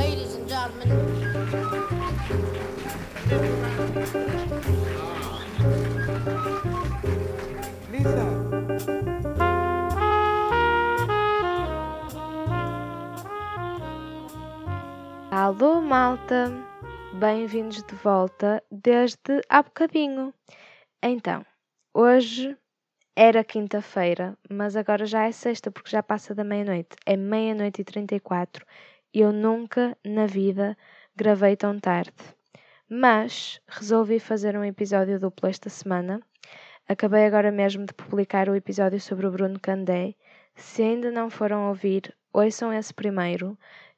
Ladies and gentlemen. Lisa. Alô, malta! Bem-vindos de volta desde há bocadinho. Então, hoje era quinta-feira, mas agora já é sexta porque já passa da meia-noite. É meia-noite e trinta e quatro e eu nunca na vida gravei tão tarde. Mas resolvi fazer um episódio duplo esta semana. Acabei agora mesmo de publicar o episódio sobre o Bruno Candé. Se ainda não foram ouvir, ouçam esse primeiro.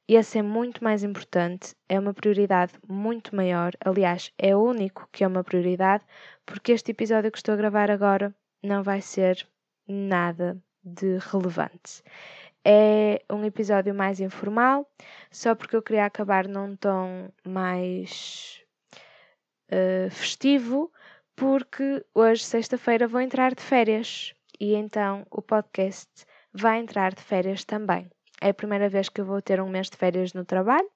Esse é muito mais importante, é uma prioridade muito maior. Aliás, é o único que é uma prioridade, porque este episódio que estou a gravar agora não vai ser nada de relevante. É um episódio mais informal, só porque eu queria acabar num tom mais uh, festivo, porque hoje, sexta-feira, vou entrar de férias e então o podcast vai entrar de férias também. É a primeira vez que eu vou ter um mês de férias no trabalho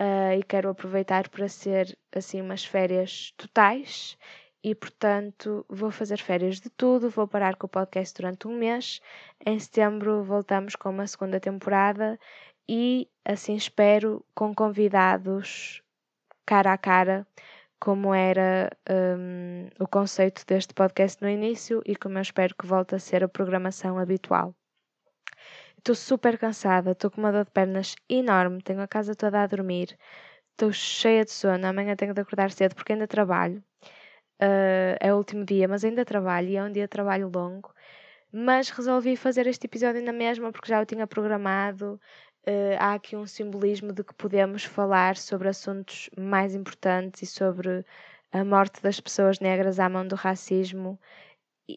uh, e quero aproveitar para ser assim umas férias totais e portanto vou fazer férias de tudo, vou parar com o podcast durante um mês. Em setembro voltamos com uma segunda temporada e assim espero com convidados cara a cara, como era um, o conceito deste podcast no início e como eu espero que volte a ser a programação habitual. Estou super cansada, estou com uma dor de pernas enorme, tenho a casa toda a dormir, estou cheia de sono, amanhã tenho de acordar cedo porque ainda trabalho. Uh, é o último dia, mas ainda trabalho e é um dia de trabalho longo. Mas resolvi fazer este episódio na mesma porque já o tinha programado. Uh, há aqui um simbolismo de que podemos falar sobre assuntos mais importantes e sobre a morte das pessoas negras à mão do racismo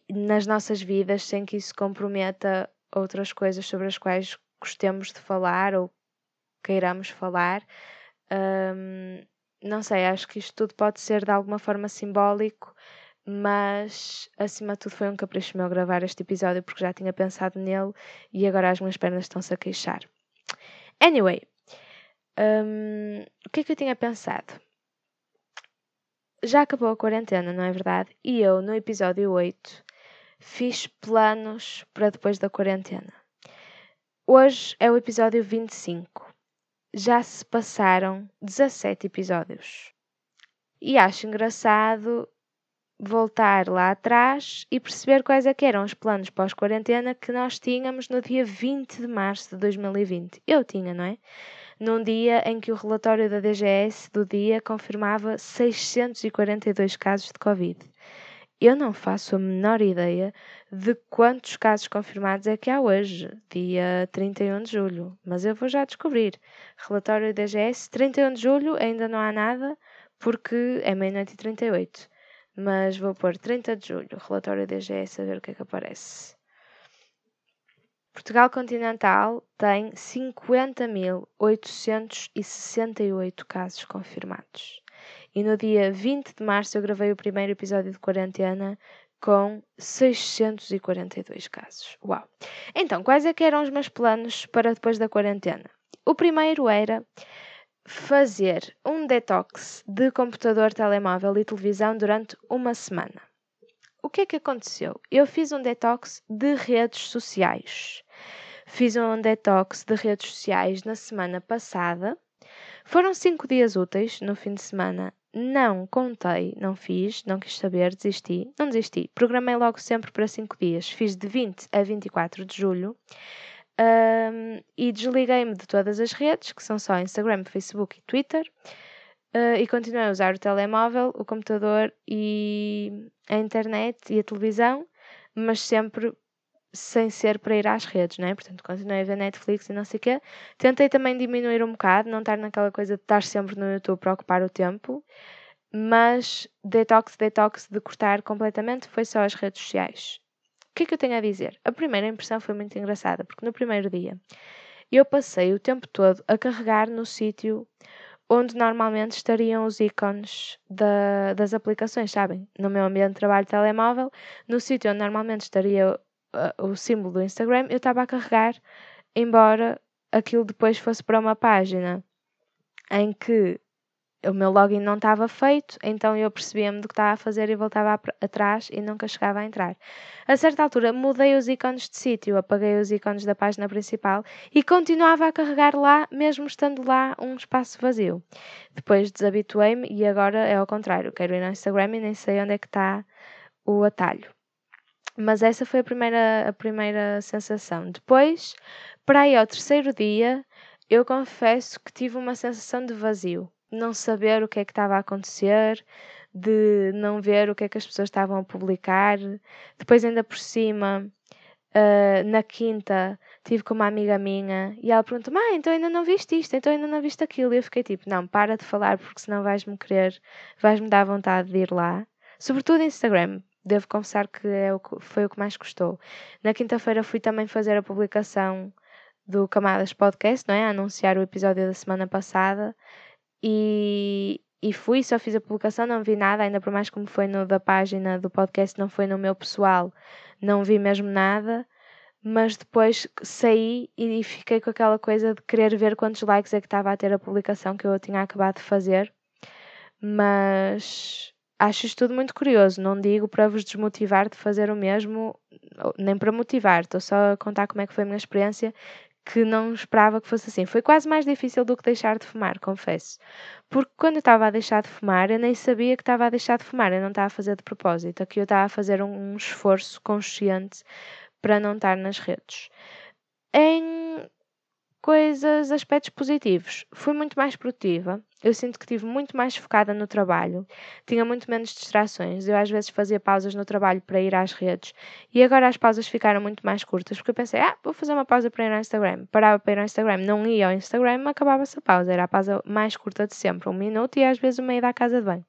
nas nossas vidas, sem que isso comprometa outras coisas sobre as quais gostemos de falar ou queiramos falar. Um, não sei, acho que isto tudo pode ser de alguma forma simbólico, mas acima de tudo foi um capricho meu gravar este episódio porque já tinha pensado nele e agora as minhas pernas estão-se a queixar. Anyway, um, o que é que eu tinha pensado? Já acabou a quarentena, não é verdade? E eu, no episódio 8, fiz planos para depois da quarentena. Hoje é o episódio 25. Já se passaram 17 episódios. E acho engraçado voltar lá atrás e perceber quais é eram os planos pós-quarentena que nós tínhamos no dia 20 de março de 2020. Eu tinha, não é? Num dia em que o relatório da DGS do dia confirmava 642 casos de Covid. Eu não faço a menor ideia de quantos casos confirmados é que há hoje, dia 31 de julho, mas eu vou já descobrir. Relatório DGS, 31 de julho, ainda não há nada, porque é meia-noite e 38. Mas vou pôr 30 de julho, relatório DGS, a ver o que é que aparece. Portugal continental tem 50.868 casos confirmados. E no dia 20 de março eu gravei o primeiro episódio de quarentena com 642 casos. Uau! Então, quais é que eram os meus planos para depois da quarentena? O primeiro era fazer um detox de computador, telemóvel e televisão durante uma semana. O que é que aconteceu? Eu fiz um detox de redes sociais. Fiz um detox de redes sociais na semana passada. Foram cinco dias úteis no fim de semana não contei, não fiz, não quis saber, desisti. Não desisti. Programei logo sempre para 5 dias. Fiz de 20 a 24 de julho. Um, e desliguei-me de todas as redes, que são só Instagram, Facebook e Twitter. Uh, e continuei a usar o telemóvel, o computador e a internet e a televisão, mas sempre sem ser para ir às redes, né? Portanto, continuei a ver Netflix e não sei o quê. Tentei também diminuir um bocado, não estar naquela coisa de estar sempre no YouTube para ocupar o tempo, mas detox, detox de cortar completamente foi só as redes sociais. O que é que eu tenho a dizer? A primeira impressão foi muito engraçada, porque no primeiro dia eu passei o tempo todo a carregar no sítio onde normalmente estariam os ícones da, das aplicações, sabem? No meu ambiente de trabalho de telemóvel, no sítio onde normalmente estaria o símbolo do Instagram, eu estava a carregar, embora aquilo depois fosse para uma página em que o meu login não estava feito, então eu percebia-me do que estava a fazer e voltava atrás e nunca chegava a entrar. A certa altura mudei os ícones de sítio, apaguei os ícones da página principal e continuava a carregar lá, mesmo estando lá um espaço vazio. Depois desabituei-me e agora é ao contrário, quero ir no Instagram e nem sei onde é que está o atalho. Mas essa foi a primeira, a primeira sensação. Depois, para aí ao terceiro dia, eu confesso que tive uma sensação de vazio não saber o que é que estava a acontecer, de não ver o que é que as pessoas estavam a publicar. Depois, ainda por cima, uh, na quinta, tive com uma amiga minha e ela perguntou: Mãe, então ainda não viste isto, então ainda não viste aquilo. E eu fiquei tipo: Não, para de falar, porque senão vais-me querer, vais-me dar vontade de ir lá. Sobretudo Instagram. Devo confessar que é o que, foi o que mais custou. Na quinta-feira fui também fazer a publicação do Camadas Podcast, não é? A anunciar o episódio da semana passada. E, e fui, só fiz a publicação, não vi nada, ainda por mais como foi no da página do podcast, não foi no meu pessoal, não vi mesmo nada. Mas depois saí e fiquei com aquela coisa de querer ver quantos likes é que estava a ter a publicação que eu tinha acabado de fazer. Mas acho isto tudo muito curioso. Não digo para vos desmotivar de fazer o mesmo, nem para motivar. Estou só a contar como é que foi a minha experiência que não esperava que fosse assim. Foi quase mais difícil do que deixar de fumar, confesso. Porque quando eu estava a deixar de fumar, eu nem sabia que estava a deixar de fumar, eu não estava a fazer de propósito. Aqui eu estava a fazer um, um esforço consciente para não estar nas redes. Em coisas, aspectos positivos, fui muito mais produtiva. Eu sinto que estive muito mais focada no trabalho, tinha muito menos distrações. Eu às vezes fazia pausas no trabalho para ir às redes e agora as pausas ficaram muito mais curtas porque eu pensei, ah, vou fazer uma pausa para ir ao Instagram. Parava para ir ao Instagram, não ia ao Instagram, acabava-se a pausa. Era a pausa mais curta de sempre, um minuto e às vezes uma ida à casa de banho.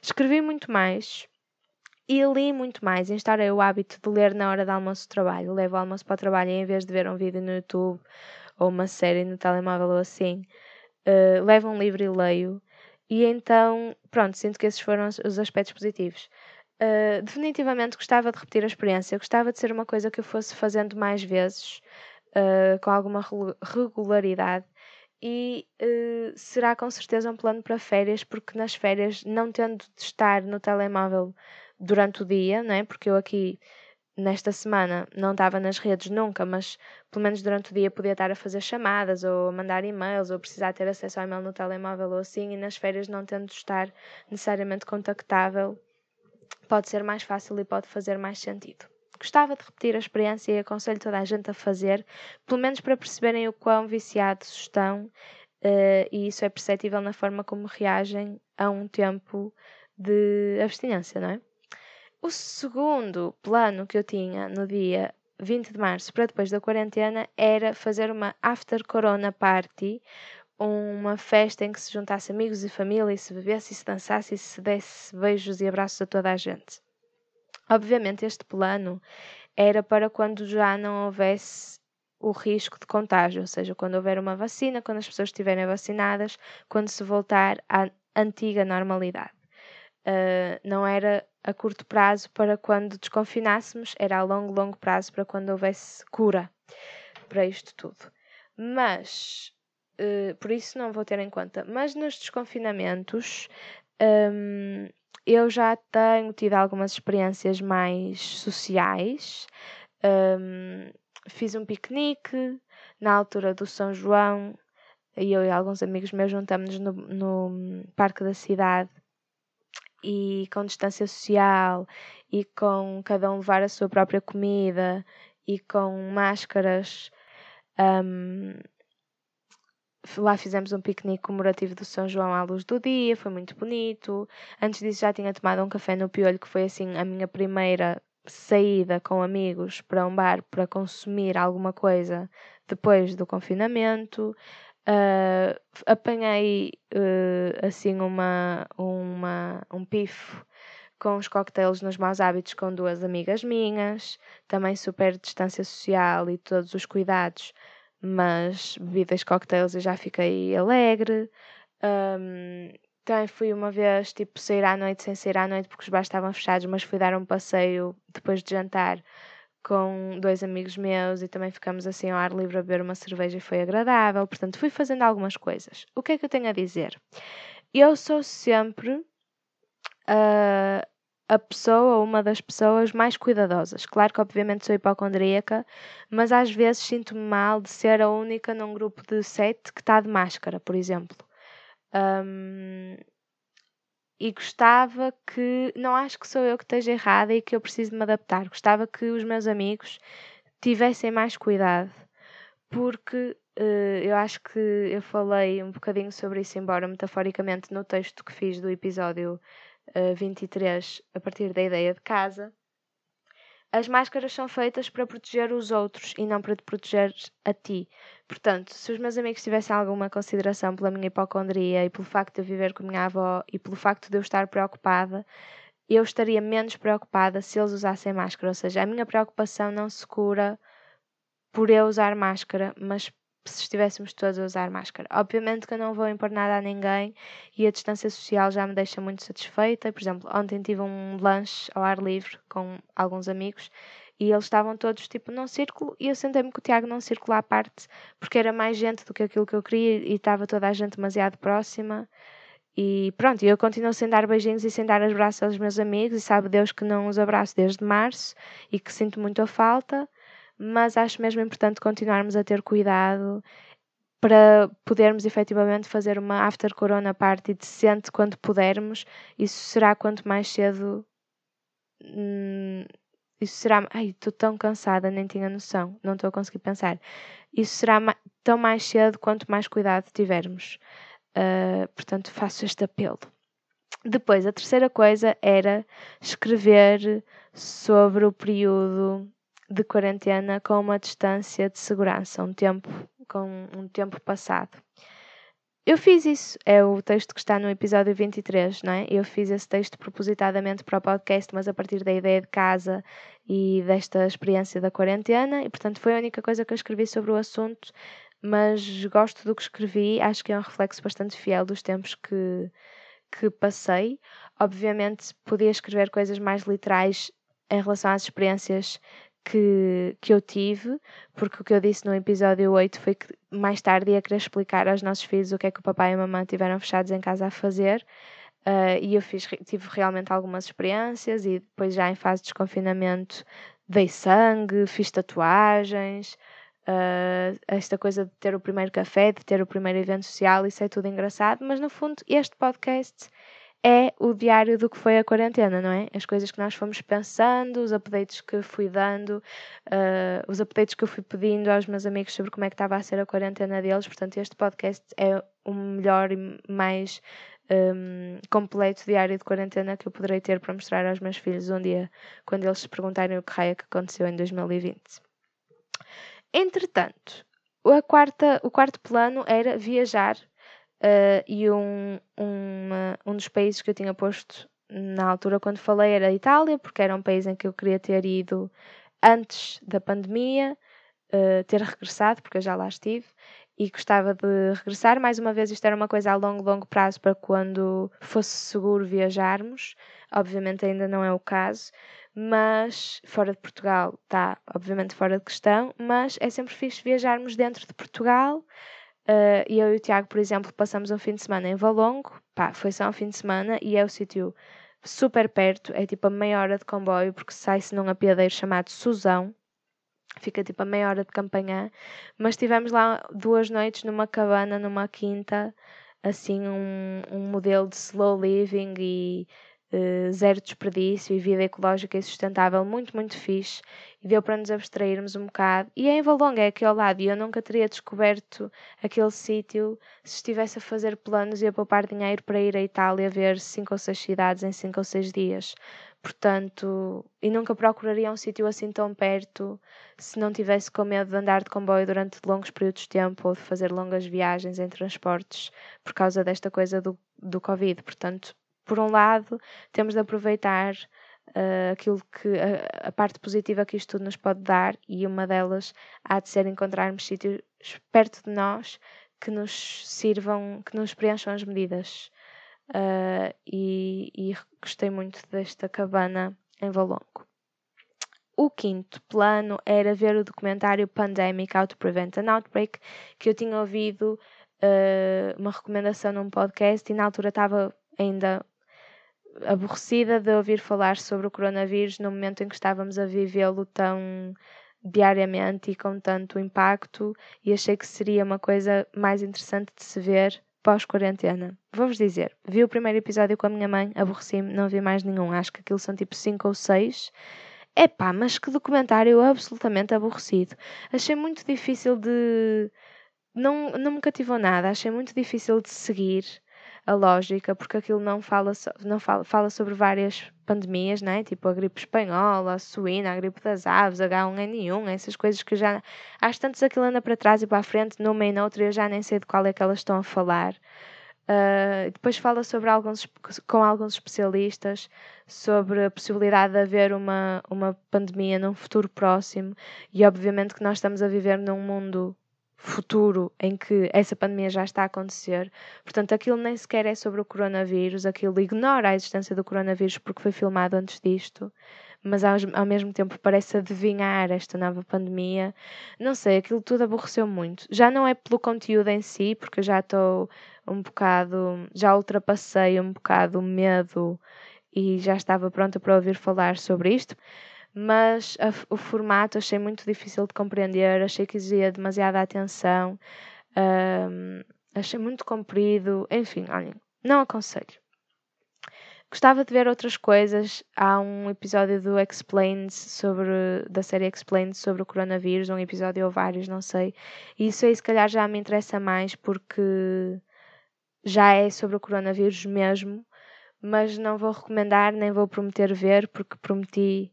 Escrevi muito mais e li muito mais. Instaurei o hábito de ler na hora do almoço do trabalho. Levo o almoço para o trabalho em vez de ver um vídeo no YouTube ou uma série no telemóvel ou assim uh, levo um livro e leio. E então, pronto, sinto que esses foram os aspectos positivos. Uh, definitivamente gostava de repetir a experiência, gostava de ser uma coisa que eu fosse fazendo mais vezes, uh, com alguma regularidade. E uh, será com certeza um plano para férias, porque nas férias, não tendo de estar no telemóvel durante o dia, não é? porque eu aqui nesta semana não estava nas redes nunca, mas pelo menos durante o dia podia estar a fazer chamadas ou a mandar e-mails ou precisar ter acesso ao e-mail no telemóvel ou assim, e nas férias não tendo de estar necessariamente contactável, pode ser mais fácil e pode fazer mais sentido. Gostava de repetir a experiência e aconselho toda a gente a fazer, pelo menos para perceberem o quão viciados estão, uh, e isso é perceptível na forma como reagem a um tempo de abstinência, não é? O segundo plano que eu tinha no dia 20 de março para depois da quarentena era fazer uma after corona party, uma festa em que se juntasse amigos e família e se bebesse e se dançasse e se desse beijos e abraços a toda a gente. Obviamente este plano era para quando já não houvesse o risco de contágio, ou seja, quando houver uma vacina, quando as pessoas estiverem vacinadas, quando se voltar à antiga normalidade. Uh, não era a curto prazo para quando desconfinássemos, era a longo, longo prazo para quando houvesse cura para isto tudo. Mas, uh, por isso não vou ter em conta. Mas nos desconfinamentos, um, eu já tenho tido algumas experiências mais sociais. Um, fiz um piquenique na altura do São João, e eu e alguns amigos meus juntamos-nos no, no parque da cidade e com distância social e com cada um levar a sua própria comida e com máscaras. Um, lá fizemos um piquenique comemorativo do São João à luz do dia, foi muito bonito. Antes disso já tinha tomado um café no Piolho, que foi assim a minha primeira saída com amigos para um bar para consumir alguma coisa depois do confinamento. Uh, apanhei uh, assim uma, uma, um pifo com os coquetéis nos maus hábitos com duas amigas minhas, também super distância social e todos os cuidados, mas bebidas coquetéis eu já fiquei alegre. Um, também fui uma vez tipo sair à noite sem sair à noite porque os bares estavam fechados, mas fui dar um passeio depois de jantar com dois amigos meus e também ficamos assim ao ar livre a beber uma cerveja e foi agradável. Portanto, fui fazendo algumas coisas. O que é que eu tenho a dizer? Eu sou sempre uh, a pessoa uma das pessoas mais cuidadosas. Claro que, obviamente, sou hipocondríaca, mas às vezes sinto-me mal de ser a única num grupo de sete que está de máscara, por exemplo. Um, e gostava que. Não acho que sou eu que esteja errada e que eu preciso me adaptar. Gostava que os meus amigos tivessem mais cuidado, porque uh, eu acho que eu falei um bocadinho sobre isso, embora metaforicamente no texto que fiz do episódio uh, eh, 23, a partir da ideia de casa. As máscaras são feitas para proteger os outros e não para te proteger a ti. Portanto, se os meus amigos tivessem alguma consideração pela minha hipocondria e pelo facto de eu viver com a minha avó e pelo facto de eu estar preocupada, eu estaria menos preocupada se eles usassem máscara. Ou seja, a minha preocupação não se cura por eu usar máscara, mas se estivéssemos todos a usar máscara. Obviamente que eu não vou impor nada a ninguém e a distância social já me deixa muito satisfeita. Por exemplo, ontem tive um lanche ao ar livre com alguns amigos e eles estavam todos tipo num círculo e eu sentei-me com o Tiago num círculo à parte porque era mais gente do que aquilo que eu queria e estava toda a gente demasiado próxima. E pronto, eu continuo sem dar beijinhos e sem dar abraços aos meus amigos e sabe Deus que não os abraço desde março e que sinto muito a falta mas acho mesmo importante continuarmos a ter cuidado para podermos efetivamente fazer uma after corona party decente quando pudermos. Isso será quanto mais cedo. Hum, isso será. Ai, estou tão cansada, nem tinha noção, não estou a conseguir pensar. Isso será tão mais cedo quanto mais cuidado tivermos. Uh, portanto, faço este apelo. Depois, a terceira coisa era escrever sobre o período de quarentena com uma distância de segurança, um tempo com um tempo passado. Eu fiz isso, é o texto que está no episódio 23, não é? Eu fiz esse texto propositadamente para o podcast, mas a partir da ideia de casa e desta experiência da quarentena, e portanto foi a única coisa que eu escrevi sobre o assunto, mas gosto do que escrevi, acho que é um reflexo bastante fiel dos tempos que, que passei. Obviamente podia escrever coisas mais literais em relação às experiências que, que eu tive, porque o que eu disse no episódio 8 foi que mais tarde ia querer explicar aos nossos filhos o que é que o papai e a mamãe tiveram fechados em casa a fazer. Uh, e eu fiz, tive realmente algumas experiências e depois já em fase de desconfinamento dei sangue, fiz tatuagens, uh, esta coisa de ter o primeiro café, de ter o primeiro evento social, isso é tudo engraçado, mas no fundo este podcast é o diário do que foi a quarentena, não é? As coisas que nós fomos pensando, os updates que fui dando, uh, os updates que eu fui pedindo aos meus amigos sobre como é que estava a ser a quarentena deles. Portanto, este podcast é o melhor e mais um, completo diário de quarentena que eu poderei ter para mostrar aos meus filhos um dia, quando eles se perguntarem o que raio é que aconteceu em 2020. Entretanto, a quarta, o quarto plano era viajar Uh, e um, uma, um dos países que eu tinha posto na altura quando falei era a Itália, porque era um país em que eu queria ter ido antes da pandemia, uh, ter regressado, porque eu já lá estive, e gostava de regressar. Mais uma vez, isto era uma coisa a longo, longo prazo para quando fosse seguro viajarmos. Obviamente ainda não é o caso, mas fora de Portugal está obviamente fora de questão, mas é sempre fixe viajarmos dentro de Portugal Uh, eu e o Tiago, por exemplo, passamos um fim de semana em Valongo, pá, foi só um fim de semana e é o sítio super perto, é tipo a meia hora de comboio, porque sai-se num apiadeiro chamado Suzão, fica tipo a meia hora de campanhã, mas estivemos lá duas noites numa cabana, numa quinta, assim, um, um modelo de slow living e uh, zero desperdício e vida ecológica e sustentável, muito, muito fixe e deu para nos abstrairmos um bocado. E é em Valonga, é aqui ao lado, e eu nunca teria descoberto aquele sítio se estivesse a fazer planos e a poupar dinheiro para ir à Itália ver cinco ou seis cidades em cinco ou seis dias. Portanto, e nunca procuraria um sítio assim tão perto se não tivesse com medo de andar de comboio durante longos períodos de tempo ou de fazer longas viagens em transportes por causa desta coisa do, do Covid. Portanto, por um lado, temos de aproveitar uh, aquilo que a, a, parte positiva que isto tudo nos pode dar e uma delas há de ser encontrarmos sítios perto de nós que nos sirvam, que nos preencham as medidas. Uh, e, e, gostei muito desta cabana em Valongo. o quinto plano era ver o documentário Pandemic How to Prevent an Outbreak, que eu tinha ouvido uh, uma recomendação num podcast e na altura estava ainda aborrecida de ouvir falar sobre o coronavírus no momento em que estávamos a vivê-lo tão diariamente e com tanto impacto e achei que seria uma coisa mais interessante de se ver pós-quarentena. Vou-vos dizer, vi o primeiro episódio com a minha mãe, aborreci-me, não vi mais nenhum, acho que aquilo são tipo 5 ou 6. Epá, mas que documentário absolutamente aborrecido. Achei muito difícil de. Não, não me cativou nada, achei muito difícil de seguir a lógica, porque aquilo não fala, so, não fala, fala sobre várias pandemias, né? tipo a gripe espanhola, a suína, a gripe das aves, H1N1, essas coisas que já. Às tantas aquilo anda para trás e para a frente, numa e noutra, eu já nem sei de qual é que elas estão a falar. Uh, depois fala sobre alguns, com alguns especialistas sobre a possibilidade de haver uma, uma pandemia num futuro próximo e obviamente que nós estamos a viver num mundo futuro em que essa pandemia já está a acontecer. Portanto, aquilo nem sequer é sobre o coronavírus, aquilo ignora a existência do coronavírus porque foi filmado antes disto, mas ao, ao mesmo tempo parece adivinhar esta nova pandemia. Não sei, aquilo tudo aborreceu muito. Já não é pelo conteúdo em si, porque já estou um bocado, já ultrapassei um bocado o medo e já estava pronta para ouvir falar sobre isto mas a, o formato achei muito difícil de compreender, achei que exigia demasiada atenção, um, achei muito comprido, enfim, olhem, não aconselho. Gostava de ver outras coisas. Há um episódio do Explained sobre da série Explained sobre o coronavírus, um episódio ou vários, não sei. E isso aí se calhar já me interessa mais porque já é sobre o coronavírus mesmo, mas não vou recomendar nem vou prometer ver porque prometi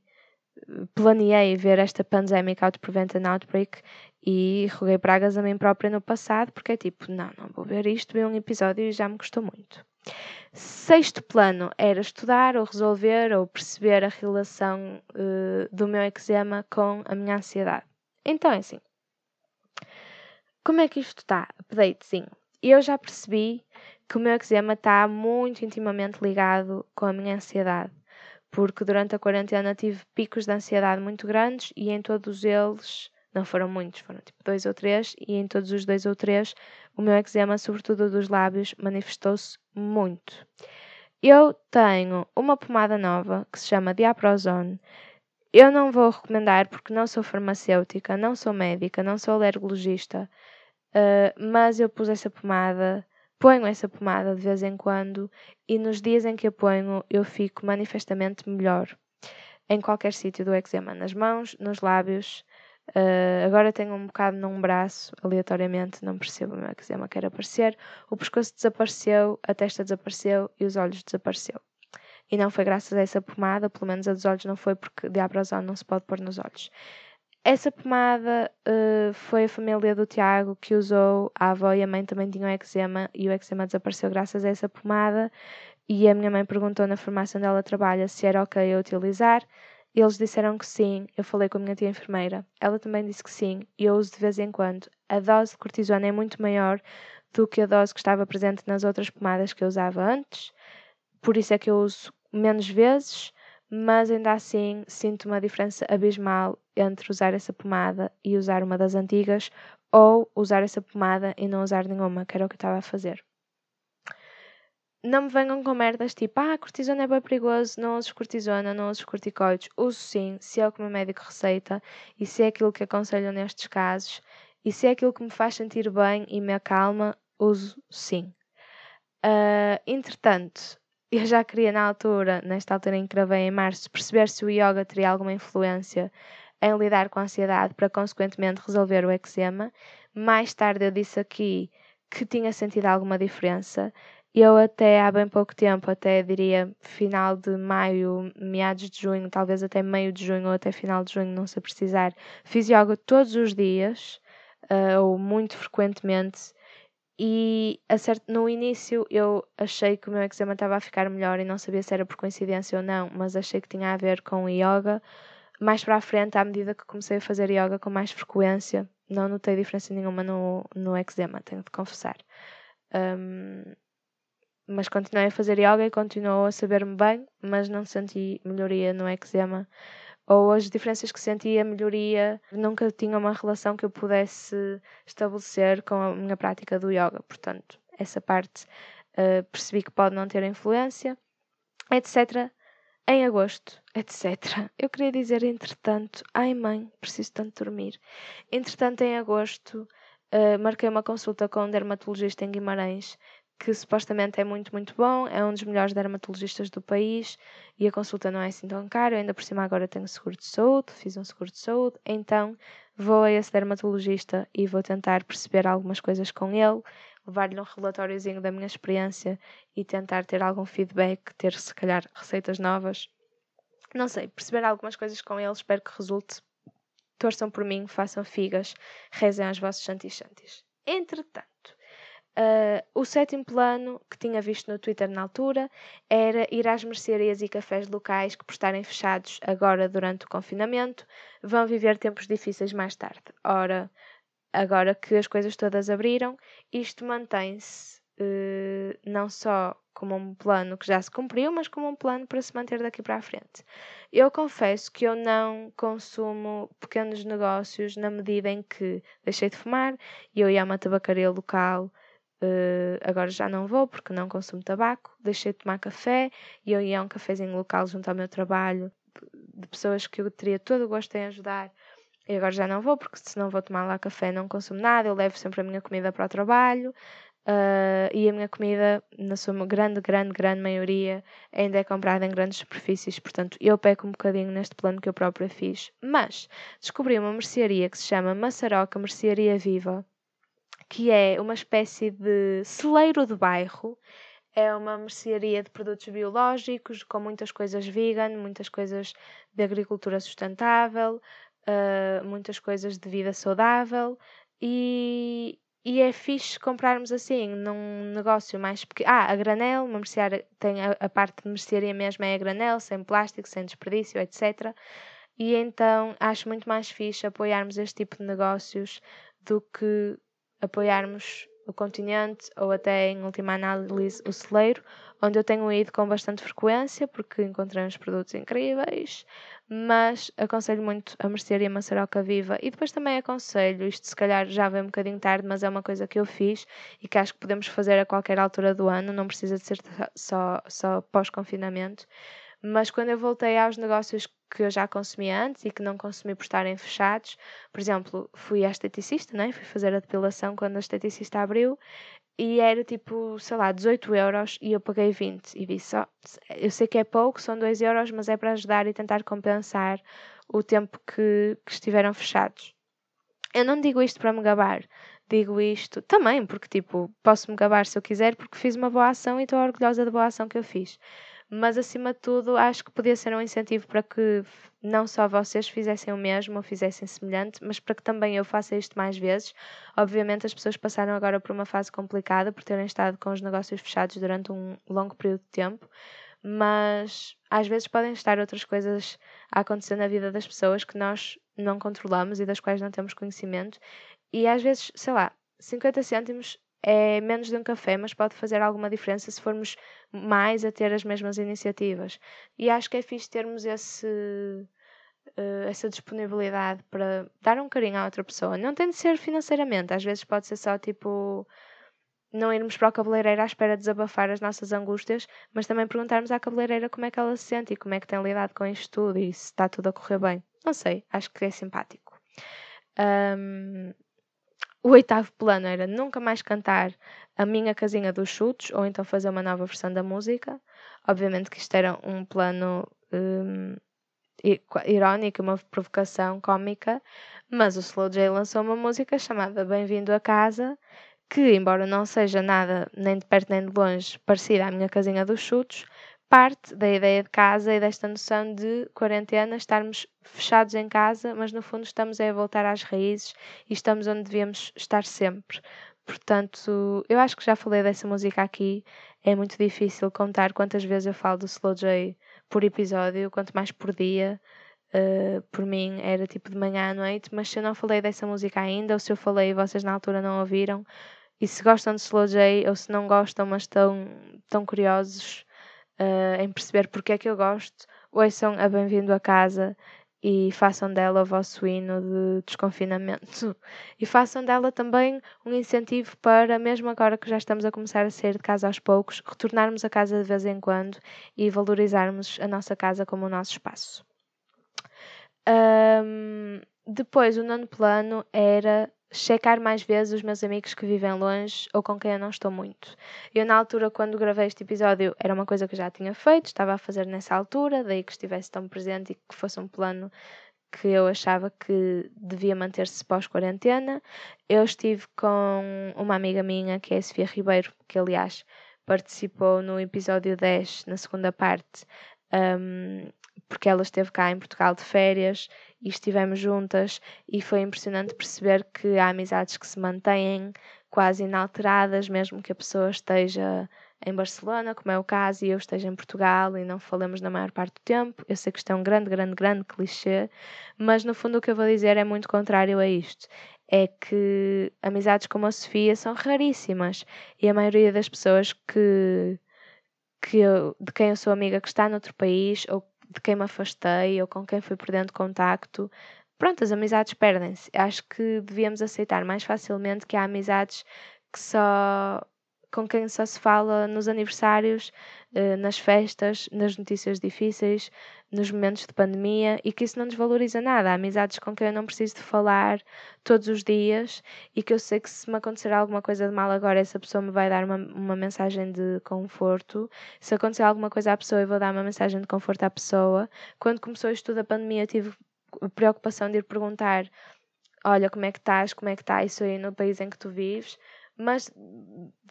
planeei ver esta Pandemic to Prevent an Outbreak e roguei pragas a mim própria no passado, porque é tipo, não, não vou ver isto, vi um episódio e já me custou muito. Sexto plano era estudar ou resolver ou perceber a relação uh, do meu eczema com a minha ansiedade. Então é assim. Como é que isto está? Updatezinho. Eu já percebi que o meu eczema está muito intimamente ligado com a minha ansiedade porque durante a quarentena tive picos de ansiedade muito grandes e em todos eles, não foram muitos, foram tipo dois ou três, e em todos os dois ou três o meu eczema, sobretudo dos lábios, manifestou-se muito. Eu tenho uma pomada nova que se chama Diaprozone. Eu não vou recomendar porque não sou farmacêutica, não sou médica, não sou alergologista, uh, mas eu pus essa pomada Ponho essa pomada de vez em quando e nos dias em que a ponho eu fico manifestamente melhor. Em qualquer sítio do eczema, nas mãos, nos lábios. Uh, agora tenho um bocado num braço, aleatoriamente, não percebo o meu eczema quer aparecer. O pescoço desapareceu, a testa desapareceu e os olhos desapareceu. E não foi graças a essa pomada, pelo menos a dos olhos não foi porque diaprozol não se pode pôr nos olhos. Essa pomada uh, foi a família do Tiago que usou, a avó e a mãe também tinham eczema e o eczema desapareceu graças a essa pomada. E a minha mãe perguntou na farmácia onde ela trabalha se era ok eu utilizar. Eles disseram que sim. Eu falei com a minha tia enfermeira. Ela também disse que sim. E eu uso de vez em quando. A dose de cortisona é muito maior do que a dose que estava presente nas outras pomadas que eu usava antes. Por isso é que eu uso menos vezes mas ainda assim sinto uma diferença abismal entre usar essa pomada e usar uma das antigas ou usar essa pomada e não usar nenhuma, que era o que eu estava a fazer. Não me venham com merdas tipo, ah, cortisona é bem perigoso, não uses cortisona, não uses corticoides. Uso sim, se é o que o meu médico receita e se é aquilo que aconselho nestes casos e se é aquilo que me faz sentir bem e me acalma, uso sim. Uh, entretanto, eu já queria na altura, nesta altura em que gravei em março, perceber se o yoga teria alguma influência em lidar com a ansiedade para consequentemente resolver o eczema. Mais tarde eu disse aqui que tinha sentido alguma diferença. Eu até há bem pouco tempo, até diria final de maio, meados de junho, talvez até meio de junho ou até final de junho, não sei precisar, fiz yoga todos os dias, uh, ou muito frequentemente, e no início eu achei que o meu eczema estava a ficar melhor e não sabia se era por coincidência ou não, mas achei que tinha a ver com yoga. Mais para a frente, à medida que comecei a fazer yoga com mais frequência, não notei diferença nenhuma no, no eczema, tenho de confessar. Um, mas continuei a fazer yoga e continuou a saber-me bem, mas não senti melhoria no eczema ou as diferenças que sentia, melhoria, nunca tinha uma relação que eu pudesse estabelecer com a minha prática do yoga. Portanto, essa parte uh, percebi que pode não ter influência, etc. Em agosto, etc. Eu queria dizer, entretanto, ai mãe, preciso tanto dormir. Entretanto, em agosto, uh, marquei uma consulta com um dermatologista em Guimarães que supostamente é muito, muito bom, é um dos melhores dermatologistas do país e a consulta não é assim tão cara. Eu ainda por cima agora tenho seguro de saúde, fiz um seguro de saúde, então vou a esse dermatologista e vou tentar perceber algumas coisas com ele, levar-lhe um relatóriozinho da minha experiência e tentar ter algum feedback, ter se calhar receitas novas. Não sei, perceber algumas coisas com ele, espero que resulte. Torçam por mim, façam figas, rezem aos vossos santis. Entretanto, Uh, o sétimo plano que tinha visto no Twitter na altura era ir às mercearias e cafés locais que, por estarem fechados agora durante o confinamento, vão viver tempos difíceis mais tarde. Ora, agora que as coisas todas abriram, isto mantém-se uh, não só como um plano que já se cumpriu, mas como um plano para se manter daqui para a frente. Eu confesso que eu não consumo pequenos negócios na medida em que deixei de fumar e eu ia a uma tabacaria local Uh, agora já não vou porque não consumo tabaco, deixei de tomar café e eu ia a um cafezinho local junto ao meu trabalho de pessoas que eu teria todo o gosto em ajudar. E agora já não vou porque se não vou tomar lá café não consumo nada, eu levo sempre a minha comida para o trabalho uh, e a minha comida, na sua grande, grande, grande maioria, ainda é comprada em grandes superfícies, portanto eu peco um bocadinho neste plano que eu própria fiz. Mas descobri uma mercearia que se chama Maçaroca Mercearia Viva que é uma espécie de celeiro de bairro. É uma mercearia de produtos biológicos, com muitas coisas vegan, muitas coisas de agricultura sustentável, uh, muitas coisas de vida saudável e, e é fixe comprarmos assim, num negócio mais pequeno. Ah, a granel, uma mercearia, tem a, a, parte de mercearia mesmo é a granel, sem plástico, sem desperdício, etc. E então acho muito mais fixe apoiarmos este tipo de negócios do que apoiarmos o continente ou até, em última análise, o celeiro, onde eu tenho ido com bastante frequência porque encontrei uns produtos incríveis, mas aconselho muito a mercearia Maçaroca Viva e depois também aconselho, isto se calhar já vem um bocadinho tarde, mas é uma coisa que eu fiz e que acho que podemos fazer a qualquer altura do ano, não precisa de ser só, só pós-confinamento. Mas quando eu voltei aos negócios que eu já consumia antes e que não consumi por estarem fechados, por exemplo, fui à esteticista, né? fui fazer a depilação quando a esteticista abriu e era tipo, sei lá, 18 euros e eu paguei 20 e disse, só, eu sei que é pouco, são 2 euros, mas é para ajudar e tentar compensar o tempo que, que estiveram fechados. Eu não digo isto para me gabar, digo isto também porque, tipo, posso me gabar se eu quiser porque fiz uma boa ação e estou orgulhosa da boa ação que eu fiz mas acima de tudo acho que podia ser um incentivo para que não só vocês fizessem o mesmo ou fizessem semelhante, mas para que também eu faça isto mais vezes. Obviamente as pessoas passaram agora por uma fase complicada por terem estado com os negócios fechados durante um longo período de tempo, mas às vezes podem estar outras coisas a acontecer na vida das pessoas que nós não controlamos e das quais não temos conhecimento. E às vezes, sei lá, 50 cêntimos é menos de um café, mas pode fazer alguma diferença se formos mais a ter as mesmas iniciativas. E acho que é fixe termos esse, uh, essa disponibilidade para dar um carinho à outra pessoa. Não tem de ser financeiramente, às vezes pode ser só tipo não irmos para o cabeleireiro à espera de desabafar as nossas angústias, mas também perguntarmos à cabeleireira como é que ela se sente e como é que tem lidado com isto tudo e se está tudo a correr bem. Não sei, acho que é simpático. Um, o oitavo plano era nunca mais cantar a minha casinha dos chutes ou então fazer uma nova versão da música. Obviamente que isto era um plano um, irónico, uma provocação cómica, mas o Slow J lançou uma música chamada Bem-vindo a Casa, que, embora não seja nada nem de perto nem de longe parecida à minha casinha dos chutes, parte da ideia de casa e desta noção de quarentena, estarmos fechados em casa, mas no fundo estamos a voltar às raízes e estamos onde devíamos estar sempre. Portanto, eu acho que já falei dessa música aqui. É muito difícil contar quantas vezes eu falo do Slow J por episódio, quanto mais por dia. Uh, por mim era tipo de manhã à noite, mas se eu não falei dessa música ainda, ou se eu falei e vocês na altura não ouviram, e se gostam de Slow J, ou se não gostam, mas estão, estão curiosos uh, em perceber porque é que eu gosto, ouçam a Bem-vindo a Casa e façam dela o vosso hino de desconfinamento. E façam dela também um incentivo para, mesmo agora que já estamos a começar a sair de casa aos poucos, retornarmos a casa de vez em quando e valorizarmos a nossa casa como o nosso espaço. Um, depois, o nono plano era checar mais vezes os meus amigos que vivem longe ou com quem eu não estou muito. Eu, na altura, quando gravei este episódio, era uma coisa que eu já tinha feito, estava a fazer nessa altura, daí que estivesse tão presente e que fosse um plano que eu achava que devia manter-se pós-quarentena. Eu estive com uma amiga minha, que é a Sofia Ribeiro, que aliás participou no episódio 10, na segunda parte, um, porque ela esteve cá em Portugal de férias e estivemos juntas e foi impressionante perceber que há amizades que se mantêm quase inalteradas, mesmo que a pessoa esteja em Barcelona, como é o caso, e eu esteja em Portugal e não falamos na maior parte do tempo. Eu sei que isto é um grande, grande, grande clichê, mas no fundo o que eu vou dizer é muito contrário a isto. É que amizades como a Sofia são raríssimas e a maioria das pessoas que, que eu, de quem eu sou amiga que está noutro país ou de quem me afastei ou com quem fui perdendo contacto. Pronto, as amizades perdem-se. Acho que devíamos aceitar mais facilmente que há amizades que só com quem só se fala nos aniversários, eh, nas festas, nas notícias difíceis, nos momentos de pandemia e que isso não desvaloriza nada. Há amizades com quem eu não preciso de falar todos os dias e que eu sei que se me acontecer alguma coisa de mal agora, essa pessoa me vai dar uma, uma mensagem de conforto. Se acontecer alguma coisa à pessoa, eu vou dar uma mensagem de conforto à pessoa. Quando começou isto da pandemia, tive preocupação de ir perguntar: Olha, como é que estás? Como é que está isso aí no país em que tu vives? Mas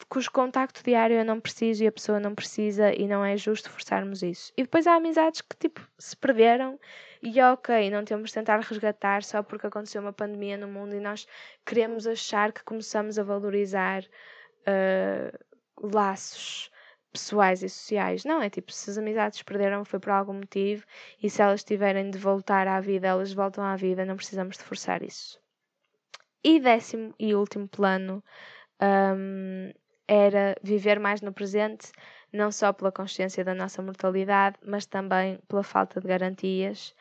cujo contacto diário eu não preciso e a pessoa não precisa e não é justo forçarmos isso. E depois há amizades que tipo se perderam e é ok, não temos de tentar resgatar só porque aconteceu uma pandemia no mundo e nós queremos achar que começamos a valorizar uh, laços pessoais e sociais. Não, é tipo, se as amizades perderam foi por algum motivo e se elas tiverem de voltar à vida, elas voltam à vida, não precisamos de forçar isso. E décimo e último plano um, era viver mais no presente, não só pela consciência da nossa mortalidade, mas também pela falta de garantias.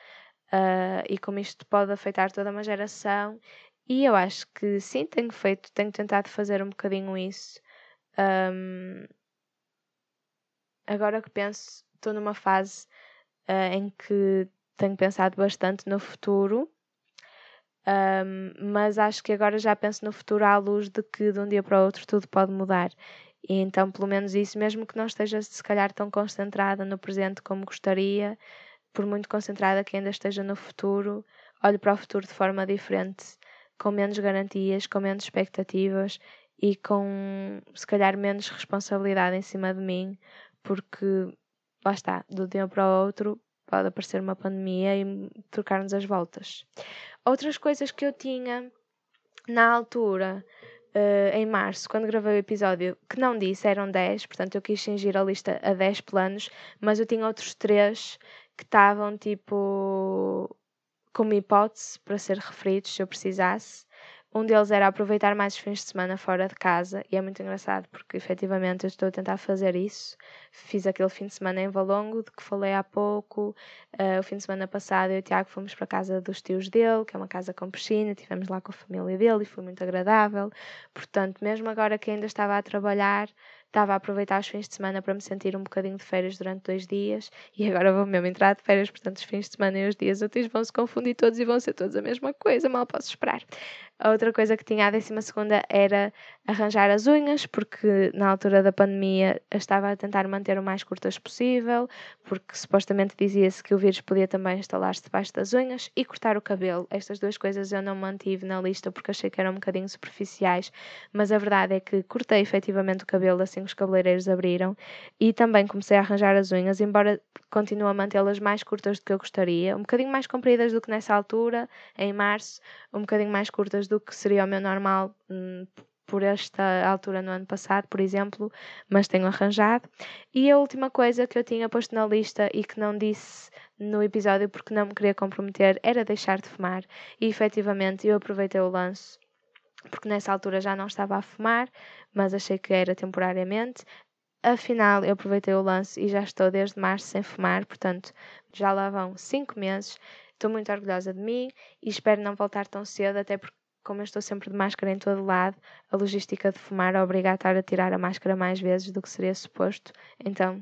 Uh, e como isto pode afetar toda uma geração. E eu acho que sim, tenho feito, tenho tentado fazer um bocadinho isso. Um, agora que penso, estou numa fase uh, em que tenho pensado bastante no futuro um, mas acho que agora já penso no futuro à luz de que de um dia para o outro tudo pode mudar. E então, pelo menos isso, mesmo que não esteja se calhar tão concentrada no presente como gostaria, por muito concentrada que ainda esteja no futuro, olho para o futuro de forma diferente, com menos garantias, com menos expectativas e com se calhar menos responsabilidade em cima de mim, porque lá está, do dia para o outro pode aparecer uma pandemia e trocar-nos as voltas. Outras coisas que eu tinha na altura, uh, em março, quando gravei o episódio, que não disse, eram 10, portanto eu quis cingir a lista a 10 planos, mas eu tinha outros 3 que estavam tipo como hipótese para ser referidos se eu precisasse. Um deles era aproveitar mais os fins de semana fora de casa, e é muito engraçado porque efetivamente eu estou a tentar fazer isso. Fiz aquele fim de semana em Valongo, de que falei há pouco. Uh, o fim de semana passado eu e o Tiago fomos para a casa dos tios dele, que é uma casa com piscina, estivemos lá com a família dele e foi muito agradável. Portanto, mesmo agora que ainda estava a trabalhar, estava a aproveitar os fins de semana para me sentir um bocadinho de férias durante dois dias e agora vou mesmo entrar de férias, portanto os fins de semana e os dias úteis vão se confundir todos e vão ser todos a mesma coisa, mal posso esperar. A outra coisa que tinha a décima segunda era arranjar as unhas, porque na altura da pandemia estava a tentar manter o mais curtas possível, porque supostamente dizia-se que o vírus podia também instalar-se debaixo das unhas, e cortar o cabelo. Estas duas coisas eu não mantive na lista porque achei que eram um bocadinho superficiais, mas a verdade é que cortei efetivamente o cabelo assim que os cabeleireiros abriram, e também comecei a arranjar as unhas, embora continue a mantê-las mais curtas do que eu gostaria, um bocadinho mais compridas do que nessa altura, em março, um bocadinho mais curtas do que seria o meu normal hum, por esta altura no ano passado, por exemplo, mas tenho arranjado. E a última coisa que eu tinha posto na lista e que não disse no episódio porque não me queria comprometer era deixar de fumar. E efetivamente eu aproveitei o lance porque nessa altura já não estava a fumar, mas achei que era temporariamente. Afinal, eu aproveitei o lance e já estou desde março sem fumar, portanto, já lá vão 5 meses Estou muito orgulhosa de mim e espero não voltar tão cedo, até porque como eu estou sempre de máscara em todo lado, a logística de fumar obriga a estar a tirar a máscara mais vezes do que seria suposto. Então,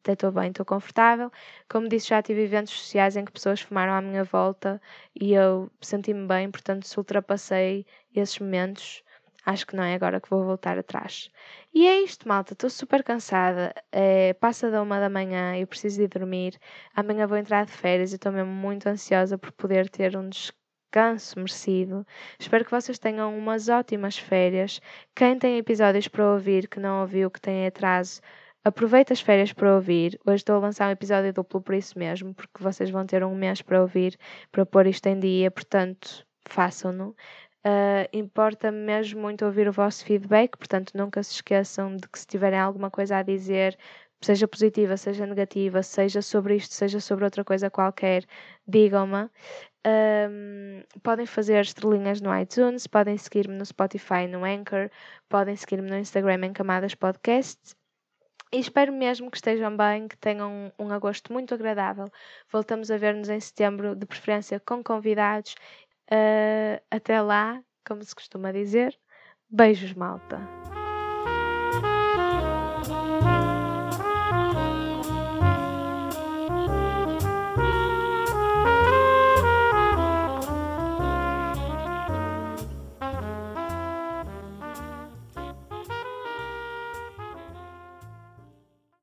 até estou bem, estou confortável. Como disse, já tive eventos sociais em que pessoas fumaram à minha volta e eu senti-me bem, portanto, se ultrapassei esses momentos, acho que não é agora que vou voltar atrás. E é isto, malta, estou super cansada. É, passa da uma da manhã, eu preciso de dormir. Amanhã vou entrar de férias e estou mesmo muito ansiosa por poder ter um descanso descanso merecido. Espero que vocês tenham umas ótimas férias. Quem tem episódios para ouvir que não ouviu, que tem atraso, aproveita as férias para ouvir. Hoje estou a lançar um episódio duplo por isso mesmo, porque vocês vão ter um mês para ouvir, para pôr isto em dia, portanto, façam-no. Uh, Importa-me mesmo muito ouvir o vosso feedback, portanto, nunca se esqueçam de que se tiverem alguma coisa a dizer, seja positiva, seja negativa, seja sobre isto, seja sobre outra coisa qualquer, digam-me. Um, podem fazer estrelinhas no iTunes, podem seguir-me no Spotify, no Anchor, podem seguir-me no Instagram em Camadas Podcast. E espero mesmo que estejam bem, que tenham um, um agosto muito agradável. Voltamos a ver-nos em setembro, de preferência com convidados. Uh, até lá, como se costuma dizer, beijos, malta!